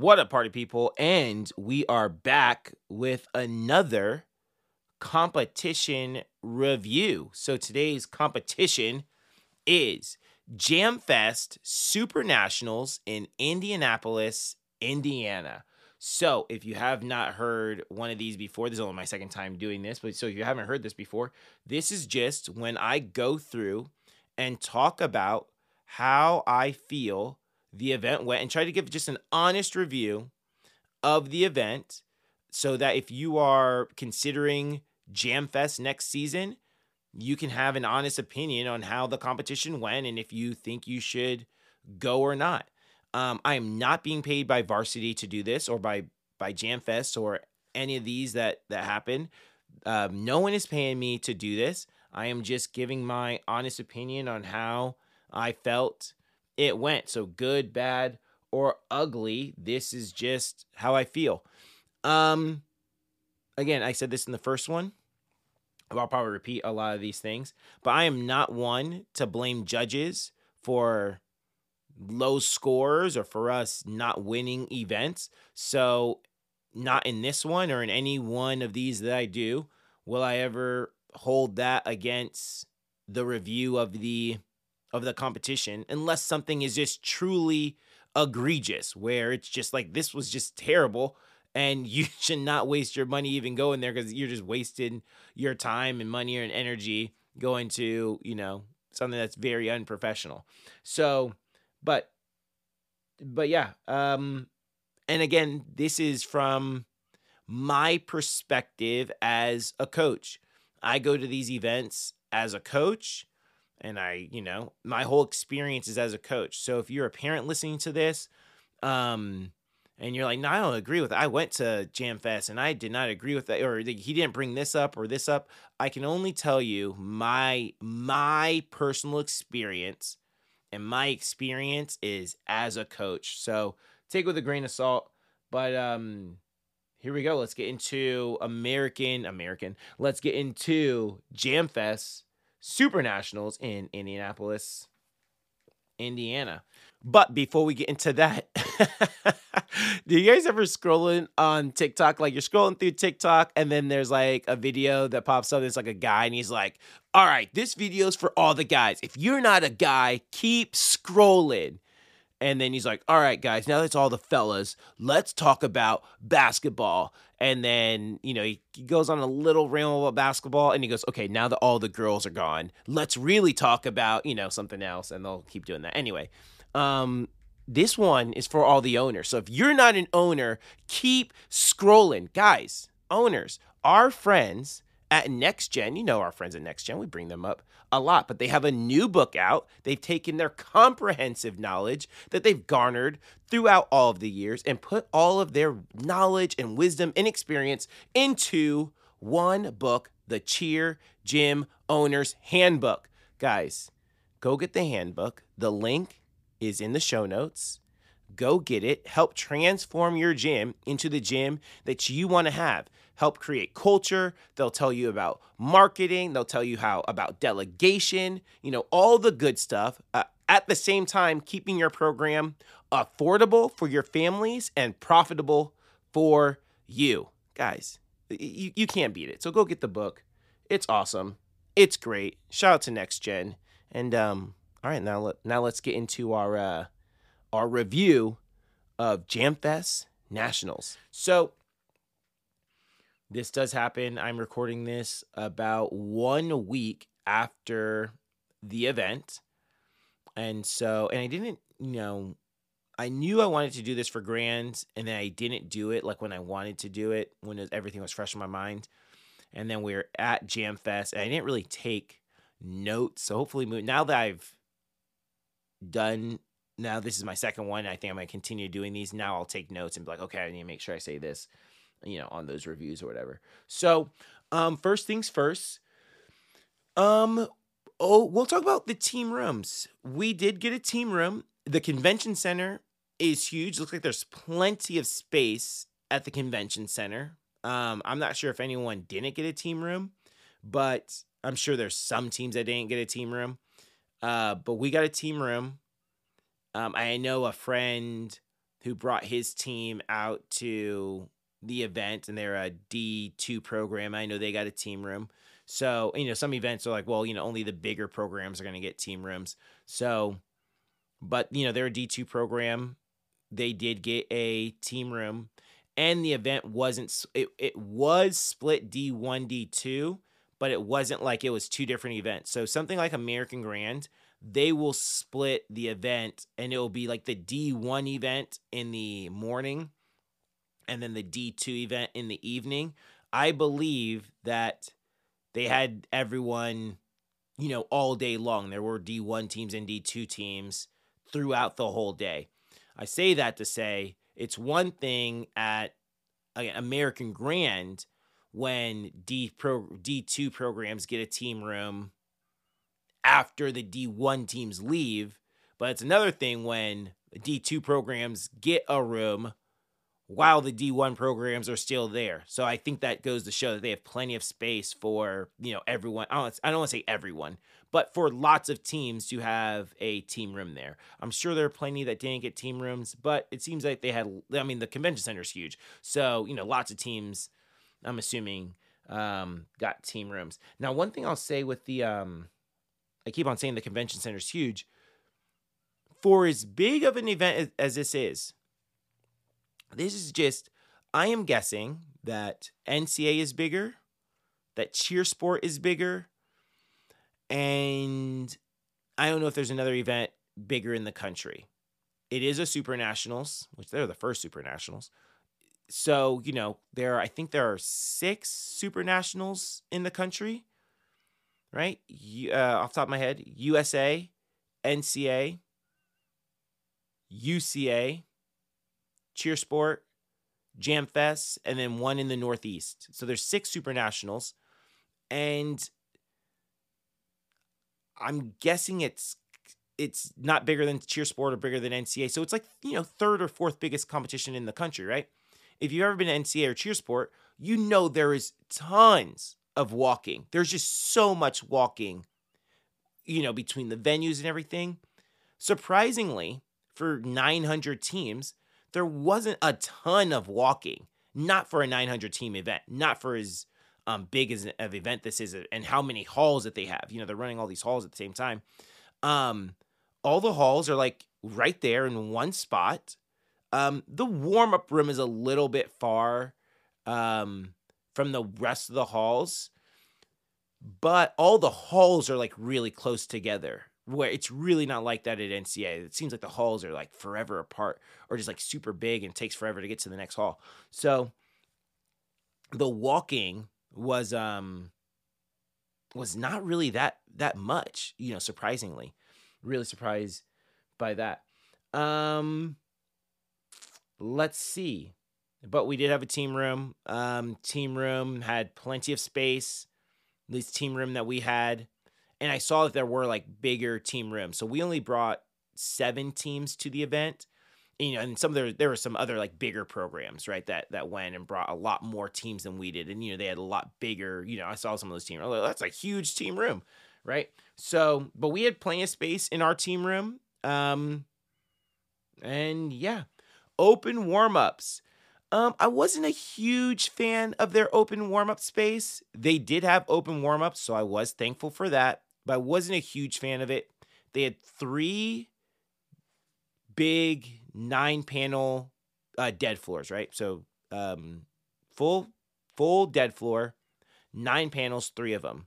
What up, party people? And we are back with another competition review. So today's competition is Jamfest Super Nationals in Indianapolis, Indiana. So, if you have not heard one of these before, this is only my second time doing this, but so if you haven't heard this before, this is just when I go through and talk about how I feel the event went and try to give just an honest review of the event so that if you are considering Jamfest next season, you can have an honest opinion on how the competition went and if you think you should go or not. Um, I am not being paid by Varsity to do this or by by Jamfest or any of these that that happen. Um, no one is paying me to do this. I am just giving my honest opinion on how I felt it went. So good, bad, or ugly. This is just how I feel. Um, again, I said this in the first one. I'll probably repeat a lot of these things, but I am not one to blame judges for low scores or for us not winning events. So, not in this one or in any one of these that I do will I ever hold that against the review of the of the competition unless something is just truly egregious where it's just like this was just terrible and you should not waste your money even going there because you're just wasting your time and money and energy going to you know something that's very unprofessional. So but but yeah um and again this is from my perspective as a coach. I go to these events as a coach and i you know my whole experience is as a coach so if you're a parent listening to this um and you're like no i don't agree with it i went to Jam Fest and i did not agree with that or he didn't bring this up or this up i can only tell you my my personal experience and my experience is as a coach. So take with a grain of salt. But um here we go. Let's get into American American. Let's get into Jamfest Super Nationals in Indianapolis, Indiana. But before we get into that, do you guys ever scrolling on TikTok? Like you're scrolling through TikTok and then there's like a video that pops up. It's like a guy and he's like, all right, this video's for all the guys. If you're not a guy, keep scrolling. And then he's like, all right, guys, now that's all the fellas. Let's talk about basketball. And then, you know, he, he goes on a little ramble about basketball and he goes, okay, now that all the girls are gone, let's really talk about, you know, something else. And they'll keep doing that. Anyway, um, this one is for all the owners. So if you're not an owner, keep scrolling. Guys, owners, our friends at Next Gen, you know our friends at Next Gen, we bring them up a lot, but they have a new book out. They've taken their comprehensive knowledge that they've garnered throughout all of the years and put all of their knowledge and wisdom and experience into one book, the Cheer Gym Owner's Handbook. Guys, go get the handbook. The link is in the show notes. Go get it. Help transform your gym into the gym that you want to have help create culture. They'll tell you about marketing. They'll tell you how about delegation, you know, all the good stuff. Uh, at the same time, keeping your program affordable for your families and profitable for you. Guys, you, you can't beat it. So go get the book. It's awesome. It's great. Shout out to Next Gen. And um, all right, now let now let's get into our uh, our review of Jamfest Nationals. So this does happen. I'm recording this about one week after the event. And so, and I didn't, you know, I knew I wanted to do this for Grand, and then I didn't do it like when I wanted to do it, when it, everything was fresh in my mind. And then we are at Jam Fest, and I didn't really take notes. So hopefully, now that I've done, now this is my second one, I think I'm to continue doing these. Now I'll take notes and be like, okay, I need to make sure I say this you know, on those reviews or whatever. So, um, first things first. Um, oh, we'll talk about the team rooms. We did get a team room. The convention center is huge. Looks like there's plenty of space at the convention center. Um, I'm not sure if anyone didn't get a team room, but I'm sure there's some teams that didn't get a team room. Uh, but we got a team room. Um, I know a friend who brought his team out to the event, and they're a D2 program. I know they got a team room. So, you know, some events are like, well, you know, only the bigger programs are going to get team rooms. So, but, you know, they're a D2 program. They did get a team room, and the event wasn't, it, it was split D1, D2, but it wasn't like it was two different events. So, something like American Grand, they will split the event and it will be like the D1 event in the morning and then the D2 event in the evening. I believe that they had everyone, you know, all day long. There were D1 teams and D2 teams throughout the whole day. I say that to say it's one thing at American Grand when D pro D2 programs get a team room after the D1 teams leave, but it's another thing when D2 programs get a room while the D1 programs are still there. So I think that goes to show that they have plenty of space for, you know, everyone. I don't, I don't want to say everyone, but for lots of teams to have a team room there. I'm sure there are plenty that didn't get team rooms, but it seems like they had, I mean, the convention center is huge. So, you know, lots of teams, I'm assuming, um, got team rooms. Now, one thing I'll say with the, um, I keep on saying the convention center is huge. For as big of an event as this is, this is just, I am guessing that NCA is bigger, that cheer sport is bigger, and I don't know if there's another event bigger in the country. It is a super nationals, which they're the first super nationals. So, you know, there are, I think there are six super nationals in the country, right? Uh, off top of my head, USA, NCA, UCA, Cheersport, Jam Fest, and then one in the Northeast. So there's six Super Nationals. And I'm guessing it's it's not bigger than Cheersport or bigger than NCA. So it's like, you know, third or fourth biggest competition in the country, right? If you've ever been to NCA or Cheersport, you know there is tons of walking. There's just so much walking, you know, between the venues and everything. Surprisingly, for 900 teams, there wasn't a ton of walking. Not for a 900 team event, not for as um, big as an event this is, and how many halls that they have. You know, they're running all these halls at the same time. Um, all the halls are like right there in one spot. Um, the warm up room is a little bit far um, from the rest of the halls, but all the halls are like really close together where it's really not like that at NCA. It seems like the halls are like forever apart or just like super big and takes forever to get to the next hall. So the walking was um was not really that that much, you know, surprisingly. Really surprised by that. Um let's see. But we did have a team room. Um team room had plenty of space. At least team room that we had and I saw that there were like bigger team rooms. So we only brought seven teams to the event. You know, and some of there there were some other like bigger programs, right? That that went and brought a lot more teams than we did, and you know they had a lot bigger. You know, I saw some of those teams. Like, That's a huge team room, right? So, but we had plenty of space in our team room. Um, and yeah, open warm ups. Um, I wasn't a huge fan of their open warm up space. They did have open warm ups, so I was thankful for that but I wasn't a huge fan of it. They had three big nine panel uh, dead floors, right? So um, full full dead floor, nine panels, three of them.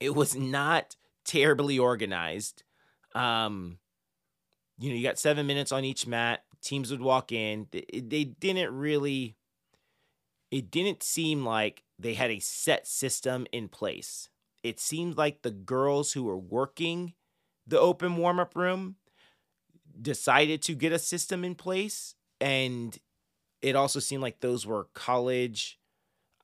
It was not terribly organized. Um, you know, you got seven minutes on each mat. Teams would walk in. They, they didn't really. It didn't seem like they had a set system in place it seemed like the girls who were working the open warm up room decided to get a system in place. And it also seemed like those were college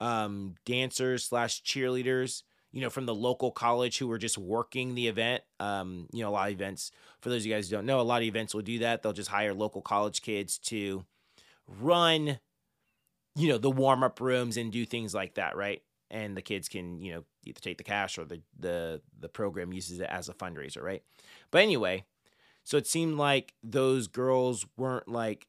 um, dancers slash cheerleaders, you know, from the local college who were just working the event. Um, you know, a lot of events, for those of you guys who don't know, a lot of events will do that. They'll just hire local college kids to run, you know, the warm up rooms and do things like that, right? And the kids can you know either take the cash or the the the program uses it as a fundraiser, right? But anyway, So it seemed like those girls weren't like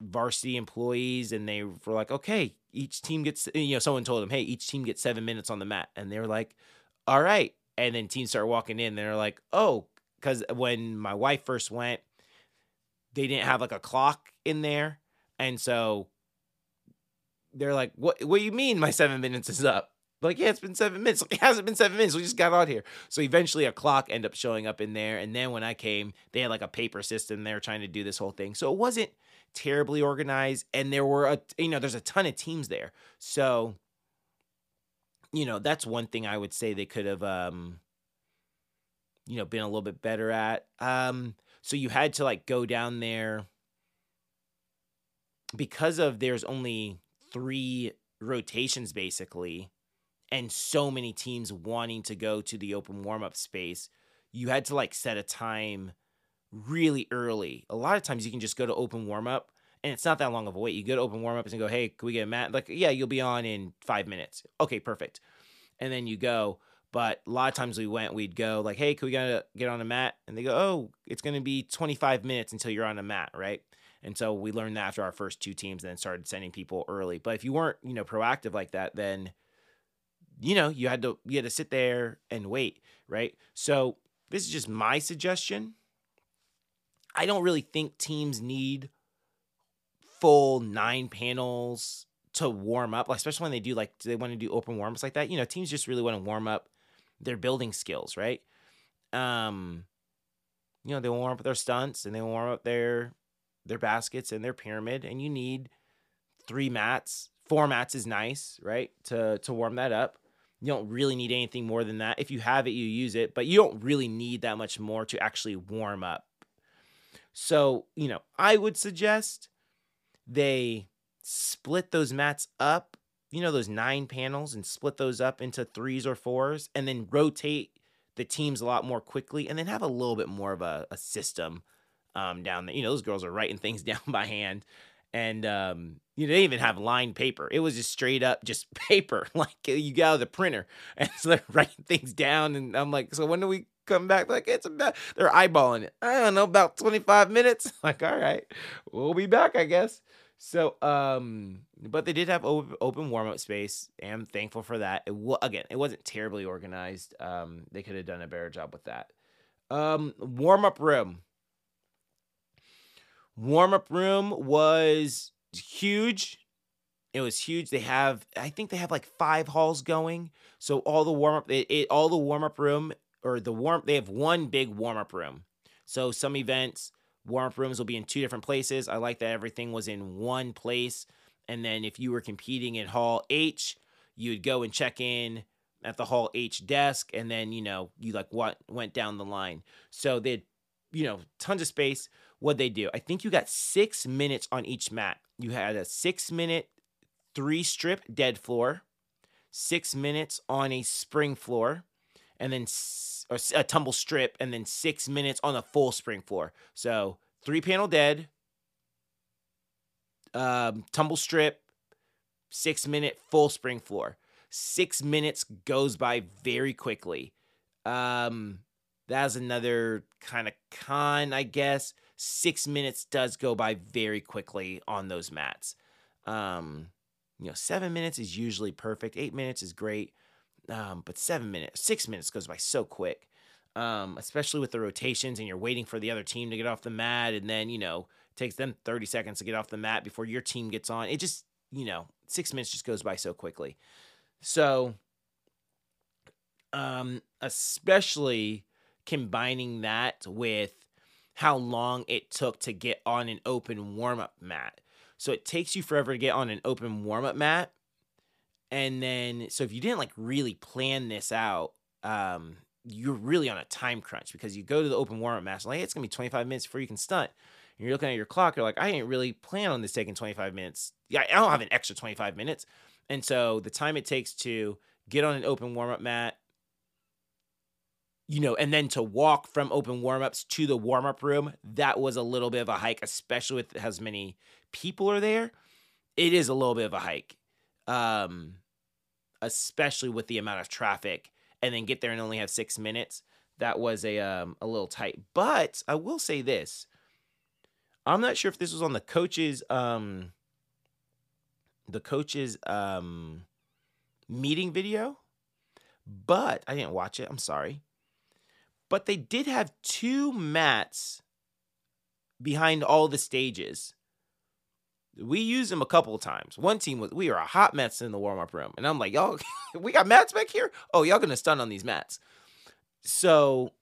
varsity employees and they were like, okay, each team gets, you know, someone told them, hey, each team gets seven minutes on the mat. And they were like, all right. And then teams start walking in. They're like, oh, because when my wife first went, they didn't have like a clock in there. And so they're like, what, what do you mean my seven minutes is up? Like, yeah, it's been seven minutes. Like, it hasn't been seven minutes. We just got on here. So eventually a clock ended up showing up in there. And then when I came, they had like a paper system. They were trying to do this whole thing. So it wasn't terribly organized. And there were a, you know, there's a ton of teams there. So, you know, that's one thing I would say they could have, um, you know, been a little bit better at. Um, so you had to like go down there because of there's only three rotations basically and so many teams wanting to go to the open warm up space, you had to like set a time really early. A lot of times you can just go to open warm up and it's not that long of a wait. You go to open warm ups and go, hey, can we get a mat? Like, yeah, you'll be on in five minutes. Okay, perfect. And then you go. But a lot of times we went, we'd go like, hey, can we get, get on a mat? And they go, oh, it's going to be 25 minutes until you're on a mat, right? And so we learned that after our first two teams and then started sending people early. But if you weren't, you know, proactive like that, then you know, you had to you had to sit there and wait, right? So this is just my suggestion. I don't really think teams need full nine panels to warm up, especially when they do like they want to do open warm-ups like that. You know, teams just really want to warm up their building skills, right? Um, you know, they warm up their stunts and they warm up their their baskets and their pyramid, and you need three mats. Four mats is nice, right? To to warm that up. You don't really need anything more than that. If you have it, you use it, but you don't really need that much more to actually warm up. So, you know, I would suggest they split those mats up, you know, those nine panels, and split those up into threes or fours, and then rotate the teams a lot more quickly, and then have a little bit more of a, a system um, down there. You know, those girls are writing things down by hand and um, you didn't even have lined paper. It was just straight up just paper, like you got out of the printer, and so they're writing things down. And I'm like, so when do we come back? Like it's about they're eyeballing it. I don't know about 25 minutes. Like all right, we'll be back, I guess. So um, but they did have open, open warm up space. I'm thankful for that. It w- again, it wasn't terribly organized. Um, they could have done a better job with that. Um, warm up room warm up room was huge. It was huge. They have, I think they have like five halls going. So all the warm up, it, it, all the warm up room or the warm, they have one big warm up room. So some events, warm up rooms will be in two different places. I like that everything was in one place. And then if you were competing in Hall H, you'd go and check in at the Hall H desk, and then you know you like what went down the line. So they you know, tons of space what they do. I think you got six minutes on each mat. You had a six minute three strip dead floor, six minutes on a spring floor, and then a tumble strip, and then six minutes on a full spring floor. So three panel dead, um, tumble strip, six minute full spring floor. Six minutes goes by very quickly. Um, that's another kind of con, I guess six minutes does go by very quickly on those mats. Um, you know, seven minutes is usually perfect. Eight minutes is great. Um, but seven minutes, six minutes goes by so quick. Um, especially with the rotations and you're waiting for the other team to get off the mat and then, you know, it takes them 30 seconds to get off the mat before your team gets on. It just, you know, six minutes just goes by so quickly. So, um, especially combining that with how long it took to get on an open warm up mat. So it takes you forever to get on an open warm up mat. And then, so if you didn't like really plan this out, um, you're really on a time crunch because you go to the open warm up mat, like it's gonna be 25 minutes before you can stunt. And you're looking at your clock, you're like, I didn't really plan on this taking 25 minutes. Yeah, I don't have an extra 25 minutes. And so the time it takes to get on an open warm up mat, you know, and then to walk from open warm-ups to the warm-up room, that was a little bit of a hike, especially with as many people are there. It is a little bit of a hike. Um, especially with the amount of traffic and then get there and only have six minutes. that was a um, a little tight. But I will say this: I'm not sure if this was on the coaches um, the coaches um, meeting video, but I didn't watch it. I'm sorry, but they did have two mats behind all the stages. We used them a couple of times. One team was we were a hot mess in the warm up room, and I'm like, y'all, we got mats back here. Oh, y'all gonna stun on these mats. So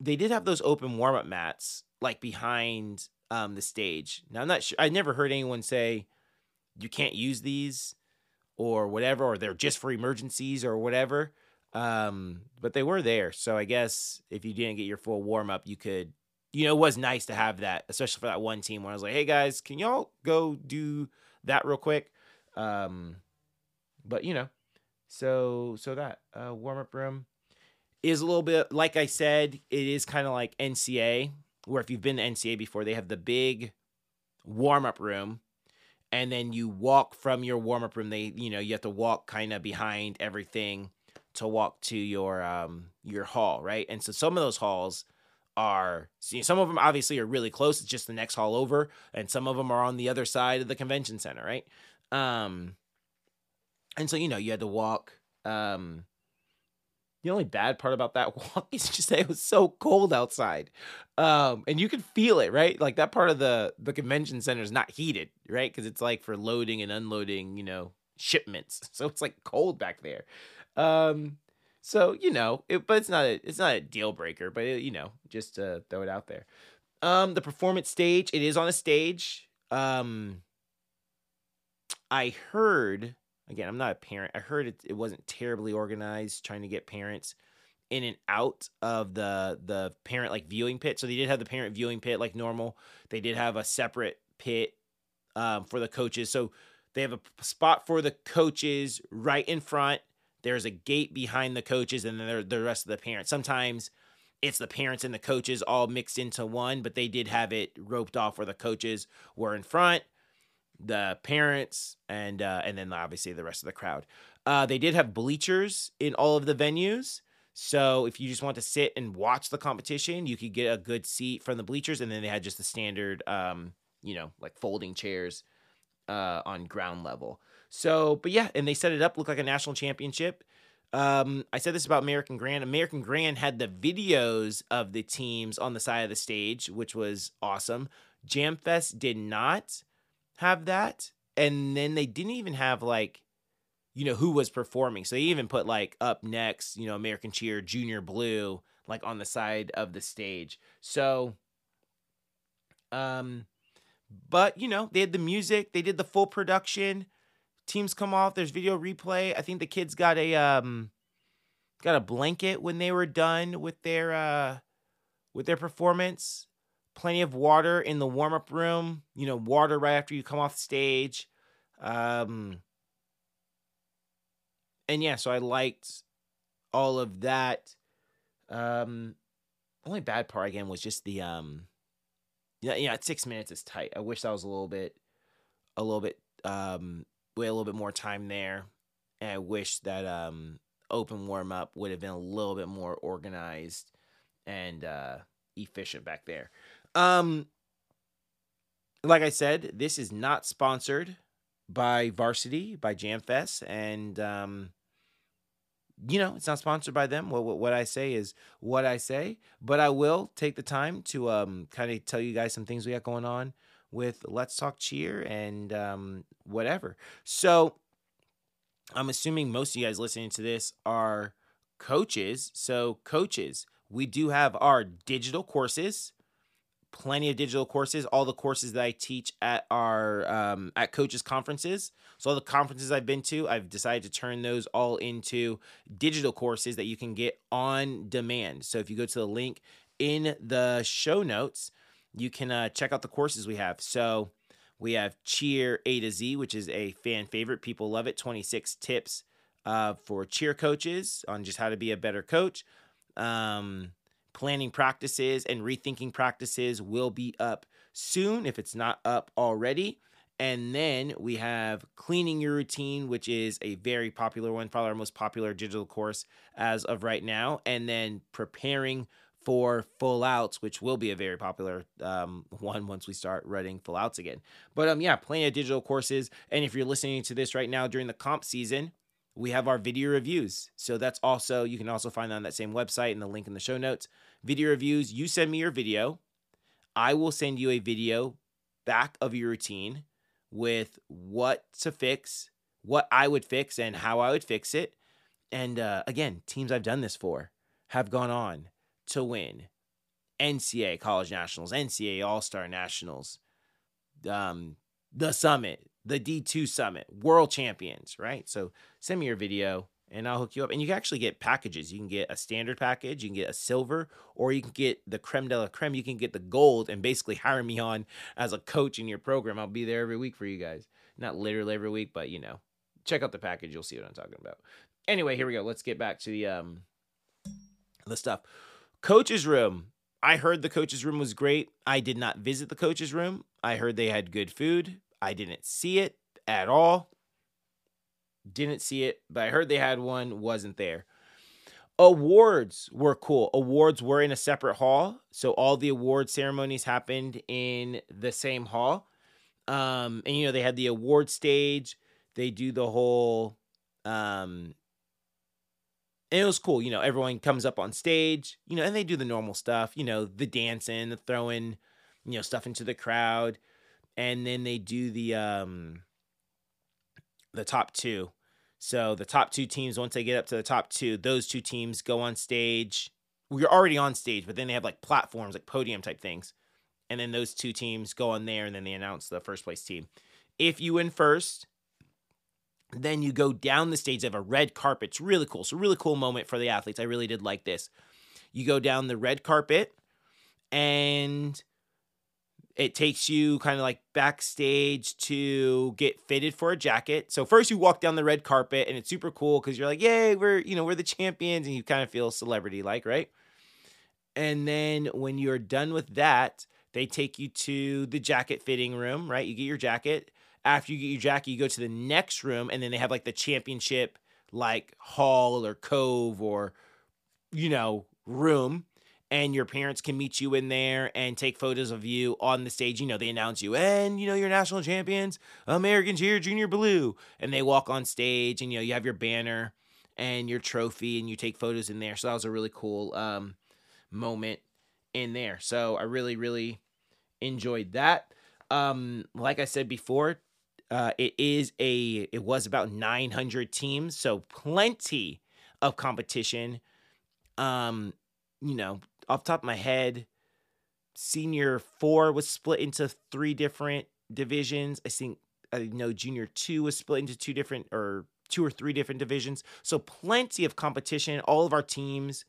they did have those open warm up mats like behind um, the stage. Now I'm not sure. I never heard anyone say you can't use these or whatever, or they're just for emergencies or whatever. Um, but they were there, so I guess if you didn't get your full warm up, you could. You know, it was nice to have that, especially for that one team where I was like, "Hey guys, can y'all go do that real quick?" Um, but you know, so so that uh, warm up room is a little bit like I said, it is kind of like NCA, where if you've been to NCA before, they have the big warm up room, and then you walk from your warm up room. They, you know, you have to walk kind of behind everything to walk to your um your hall, right? And so some of those halls are some of them obviously are really close. It's just the next hall over, and some of them are on the other side of the convention center, right? Um, and so you know you had to walk um the only bad part about that walk is just that it was so cold outside. Um, and you can feel it, right? Like that part of the the convention center is not heated, right? Because it's like for loading and unloading, you know, shipments. So it's like cold back there. Um, so you know, it, but it's not a it's not a deal breaker, but it, you know, just to throw it out there. Um, the performance stage, it is on a stage. Um, I heard again, I'm not a parent. I heard it, it wasn't terribly organized trying to get parents in and out of the the parent like viewing pit. So they did have the parent viewing pit like normal. They did have a separate pit um, for the coaches. So they have a spot for the coaches right in front. There's a gate behind the coaches, and then the rest of the parents. Sometimes it's the parents and the coaches all mixed into one, but they did have it roped off where the coaches were in front the parents and uh, and then obviously the rest of the crowd. Uh, they did have bleachers in all of the venues. So if you just want to sit and watch the competition, you could get a good seat from the bleachers, and then they had just the standard, um, you know, like folding chairs uh, on ground level. So, but yeah, and they set it up look like a national championship. Um, I said this about American Grand. American Grand had the videos of the teams on the side of the stage, which was awesome. Jamfest did not have that. And then they didn't even have like, you know, who was performing. So they even put like up next, you know, American Cheer, Junior Blue, like on the side of the stage. So, um, but you know, they had the music, they did the full production. Teams come off, there's video replay. I think the kids got a um got a blanket when they were done with their uh with their performance plenty of water in the warm up room, you know, water right after you come off stage. Um, and yeah, so I liked all of that. Um, only bad part again was just the um, yeah, yeah, six minutes is tight. I wish that was a little bit, a little bit, um, we had a little bit more time there, and I wish that um, open warm up would have been a little bit more organized and uh, efficient back there. Um, like I said, this is not sponsored by Varsity by Jamfest, and um, you know it's not sponsored by them. What, what, what I say is what I say, but I will take the time to um kind of tell you guys some things we got going on with Let's Talk Cheer and um whatever. So I'm assuming most of you guys listening to this are coaches. So coaches, we do have our digital courses plenty of digital courses all the courses that i teach at our um, at coaches conferences so all the conferences i've been to i've decided to turn those all into digital courses that you can get on demand so if you go to the link in the show notes you can uh, check out the courses we have so we have cheer a to z which is a fan favorite people love it 26 tips uh, for cheer coaches on just how to be a better coach um, planning practices and rethinking practices will be up soon if it's not up already. And then we have cleaning your routine, which is a very popular one, probably our most popular digital course as of right now. And then preparing for full outs, which will be a very popular um, one once we start running full outs again. But um, yeah, plenty of digital courses. And if you're listening to this right now during the comp season, we have our video reviews. So that's also, you can also find on that same website and the link in the show notes. Video reviews, you send me your video. I will send you a video back of your routine with what to fix, what I would fix, and how I would fix it. And uh, again, teams I've done this for have gone on to win NCA College Nationals, NCA All Star Nationals, um, the Summit, the D2 Summit, World Champions, right? So send me your video and I'll hook you up. And you can actually get packages. You can get a standard package, you can get a silver, or you can get the creme de la creme. You can get the gold and basically hire me on as a coach in your program. I'll be there every week for you guys. Not literally every week, but you know, check out the package. You'll see what I'm talking about. Anyway, here we go. Let's get back to the um the stuff. Coach's room. I heard the coach's room was great. I did not visit the coach's room. I heard they had good food. I didn't see it at all. Didn't see it, but I heard they had one, wasn't there. Awards were cool. Awards were in a separate hall. So all the award ceremonies happened in the same hall. Um, and you know, they had the award stage. They do the whole um and it was cool. You know, everyone comes up on stage, you know, and they do the normal stuff, you know, the dancing, the throwing, you know, stuff into the crowd. And then they do the um the top two. So the top two teams, once they get up to the top two, those two teams go on stage. We're already on stage, but then they have like platforms, like podium type things. And then those two teams go on there and then they announce the first place team. If you win first, then you go down the stage. They have a red carpet. It's really cool. So, really cool moment for the athletes. I really did like this. You go down the red carpet and it takes you kind of like backstage to get fitted for a jacket. So first you walk down the red carpet and it's super cool because you're like, yay, we're you know we're the champions and you kind of feel celebrity like, right? And then when you're done with that, they take you to the jacket fitting room, right? You get your jacket after you get your jacket, you go to the next room, and then they have like the championship like hall or cove or you know room and your parents can meet you in there and take photos of you on the stage. You know, they announce you and you know you're national champions, American Cheer, Junior Blue, and they walk on stage and you know you have your banner and your trophy and you take photos in there. So that was a really cool um, moment in there. So I really really enjoyed that. Um, like I said before, uh, it is a it was about 900 teams, so plenty of competition. Um, you know, off top of my head, senior four was split into three different divisions. I think I know junior two was split into two different or two or three different divisions. So plenty of competition. All of our teams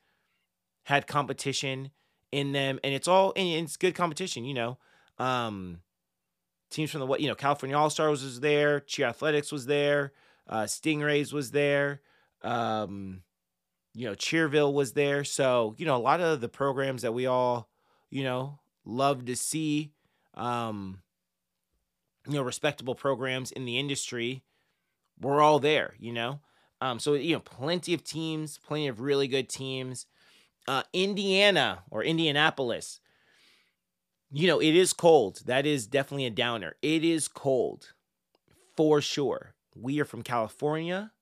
had competition in them, and it's all and it's good competition. You know, um, teams from the what you know California All Stars was there, Cheer Athletics was there, uh, Stingrays was there, um, you know Cheerville was there. So you know a lot of the programs that we all you know love to see, um, you know respectable programs in the industry, we're all there. You know, um, so you know plenty of teams, plenty of really good teams. Uh, Indiana or Indianapolis you know, it is cold. That is definitely a downer. It is cold for sure. We are from California.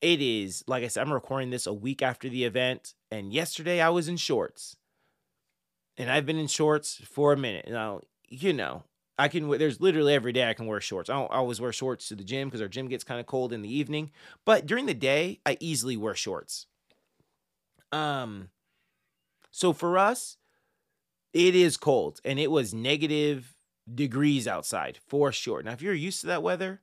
It is, like I said, I'm recording this a week after the event. And yesterday I was in shorts. And I've been in shorts for a minute. Now, you know, I can, there's literally every day I can wear shorts. I don't always wear shorts to the gym because our gym gets kind of cold in the evening. But during the day, I easily wear shorts. Um, so for us, it is cold and it was negative degrees outside for sure. Now, if you're used to that weather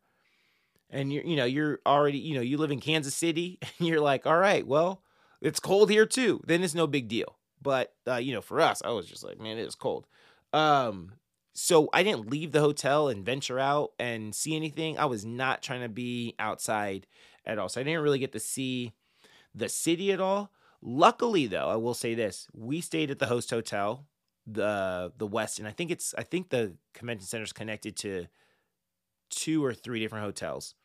and you're, you know, you're already, you know, you live in Kansas City and you're like, all right, well, it's cold here too, then it's no big deal. But, uh, you know, for us, I was just like, man, it is cold. Um, so I didn't leave the hotel and venture out and see anything. I was not trying to be outside at all. So I didn't really get to see the city at all. Luckily, though, I will say this we stayed at the host hotel the the West, and I think it's I think the convention center is connected to two or three different hotels.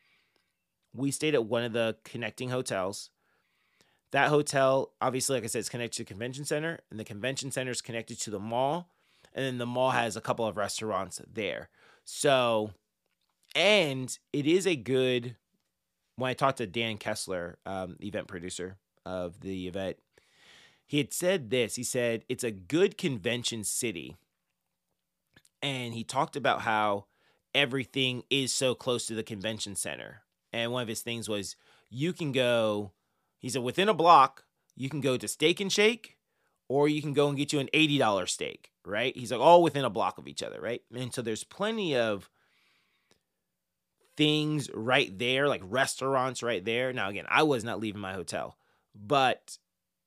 We stayed at one of the connecting hotels. That hotel, obviously, like I said, is connected to the convention center, and the convention center is connected to the mall, and then the mall has a couple of restaurants there. So, and it is a good. When I talked to Dan Kessler, um, event producer of the event, he had said this. He said it's a good convention city, and he talked about how everything is so close to the convention center. And one of his things was you can go. He said within a block, you can go to Steak and Shake, or you can go and get you an eighty dollar steak. Right? He's like all within a block of each other. Right? And so there's plenty of things right there, like restaurants right there. Now, again, I was not leaving my hotel, but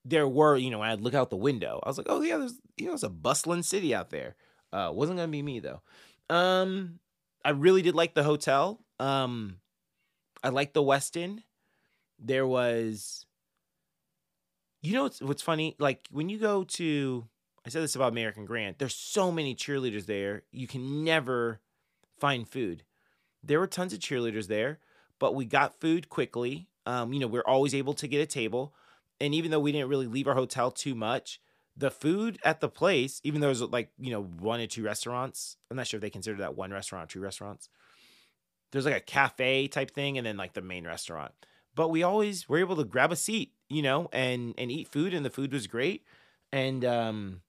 there were, you know, when I'd look out the window, I was like, oh yeah, there's you know, it's a bustling city out there. Uh, wasn't gonna be me though. Um, I really did like the hotel. Um, I liked the Westin. There was, you know, what's what's funny? Like when you go to, I said this about American Grand. There's so many cheerleaders there. You can never find food. There were tons of cheerleaders there, but we got food quickly. Um, you know, we're always able to get a table and even though we didn't really leave our hotel too much, the food at the place, even though it was like, you know, one or two restaurants, I'm not sure if they consider that one restaurant or two restaurants. There's like a cafe type thing and then like the main restaurant. But we always were able to grab a seat, you know, and and eat food and the food was great. And um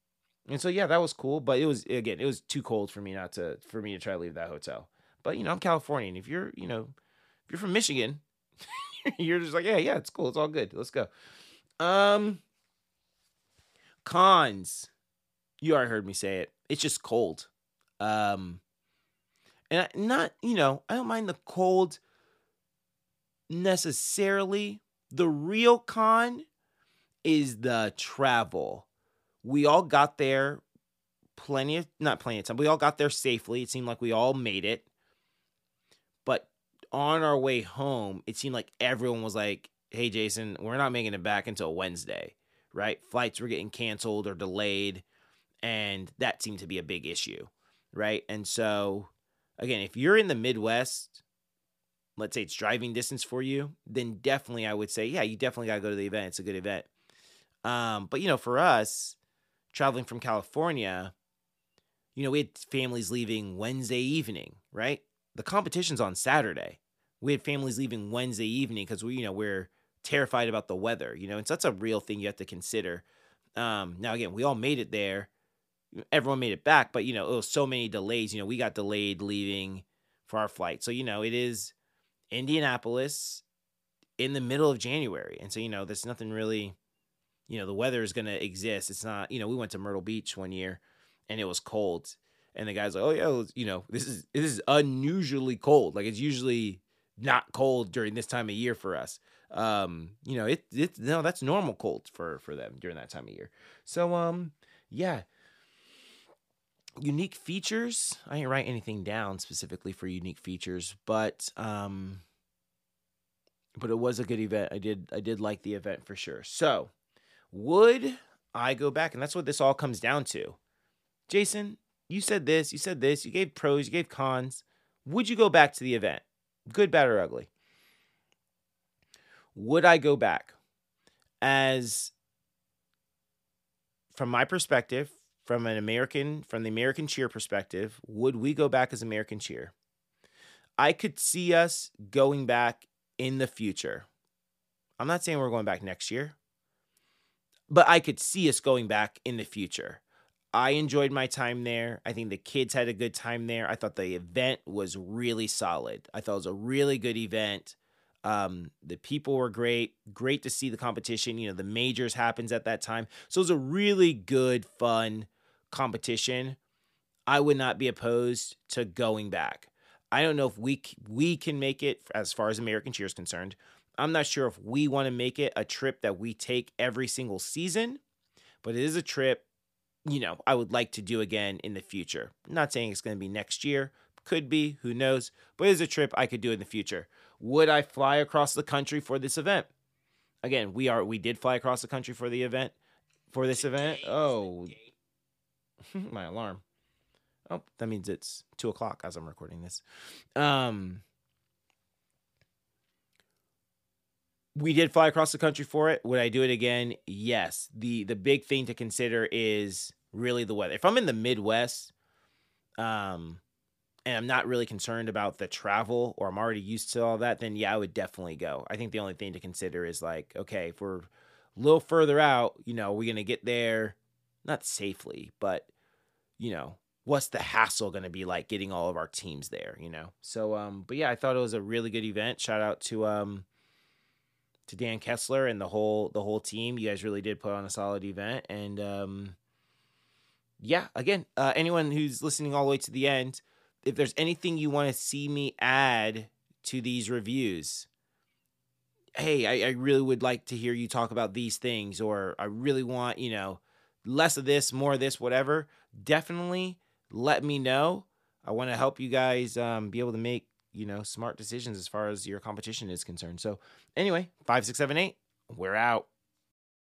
and so yeah, that was cool, but it was again, it was too cold for me not to for me to try to leave that hotel. But you know, I'm Californian. If you're, you know, if you're from Michigan, you're just like, yeah, yeah, it's cool. It's all good. Let's go. Um, cons. You already heard me say it. It's just cold. Um, and I, not you know I don't mind the cold necessarily. The real con is the travel. We all got there plenty of not plenty of time. We all got there safely. It seemed like we all made it. But on our way home, it seemed like everyone was like, hey, Jason, we're not making it back until Wednesday, right? Flights were getting canceled or delayed. And that seemed to be a big issue, right? And so, again, if you're in the Midwest, let's say it's driving distance for you, then definitely I would say, yeah, you definitely got to go to the event. It's a good event. Um, but, you know, for us, traveling from California, you know, we had families leaving Wednesday evening, right? The competition's on Saturday. We had families leaving Wednesday evening because we, you know, we're terrified about the weather, you know, and so that's a real thing you have to consider. Um, now, again, we all made it there. Everyone made it back, but, you know, it was so many delays. You know, we got delayed leaving for our flight. So, you know, it is Indianapolis in the middle of January. And so, you know, there's nothing really, you know, the weather is going to exist. It's not, you know, we went to Myrtle Beach one year and it was cold. And the guy's like, oh, yeah, you know, this is, this is unusually cold. Like it's usually not cold during this time of year for us um you know it it no that's normal cold for for them during that time of year. So um yeah. Unique features i didn't write anything down specifically for unique features but um but it was a good event. I did i did like the event for sure. So would i go back? And that's what this all comes down to. Jason you said this you said this you gave pros you gave cons. Would you go back to the event good bad or ugly would I go back? As from my perspective, from an American, from the American cheer perspective, would we go back as American cheer? I could see us going back in the future. I'm not saying we're going back next year, but I could see us going back in the future. I enjoyed my time there. I think the kids had a good time there. I thought the event was really solid. I thought it was a really good event. Um, the people were great. Great to see the competition. You know, the majors happens at that time. So it was a really good, fun competition. I would not be opposed to going back. I don't know if we we can make it as far as American Cheer is concerned. I'm not sure if we want to make it a trip that we take every single season, but it is a trip, you know, I would like to do again in the future. I'm not saying it's going to be next year, could be, who knows, but it is a trip I could do in the future. Would I fly across the country for this event? Again, we are we did fly across the country for the event for this event. Oh, my alarm. Oh, that means it's two o'clock as I'm recording this. Um, we did fly across the country for it. Would I do it again? Yes. the The big thing to consider is really the weather. If I'm in the Midwest, um, and I'm not really concerned about the travel or I'm already used to all that, then yeah, I would definitely go. I think the only thing to consider is like, okay, if we're a little further out, you know, we're gonna get there not safely, but you know, what's the hassle going to be like getting all of our teams there, you know? So, um, but yeah, I thought it was a really good event. Shout out to, um, to Dan Kessler and the whole, the whole team. You guys really did put on a solid event. And, um, yeah, again, uh, anyone who's listening all the way to the end, if there's anything you want to see me add to these reviews, hey, I, I really would like to hear you talk about these things, or I really want, you know, less of this, more of this, whatever. Definitely let me know. I want to help you guys um, be able to make you know smart decisions as far as your competition is concerned. So anyway, five, six, seven, eight. We're out.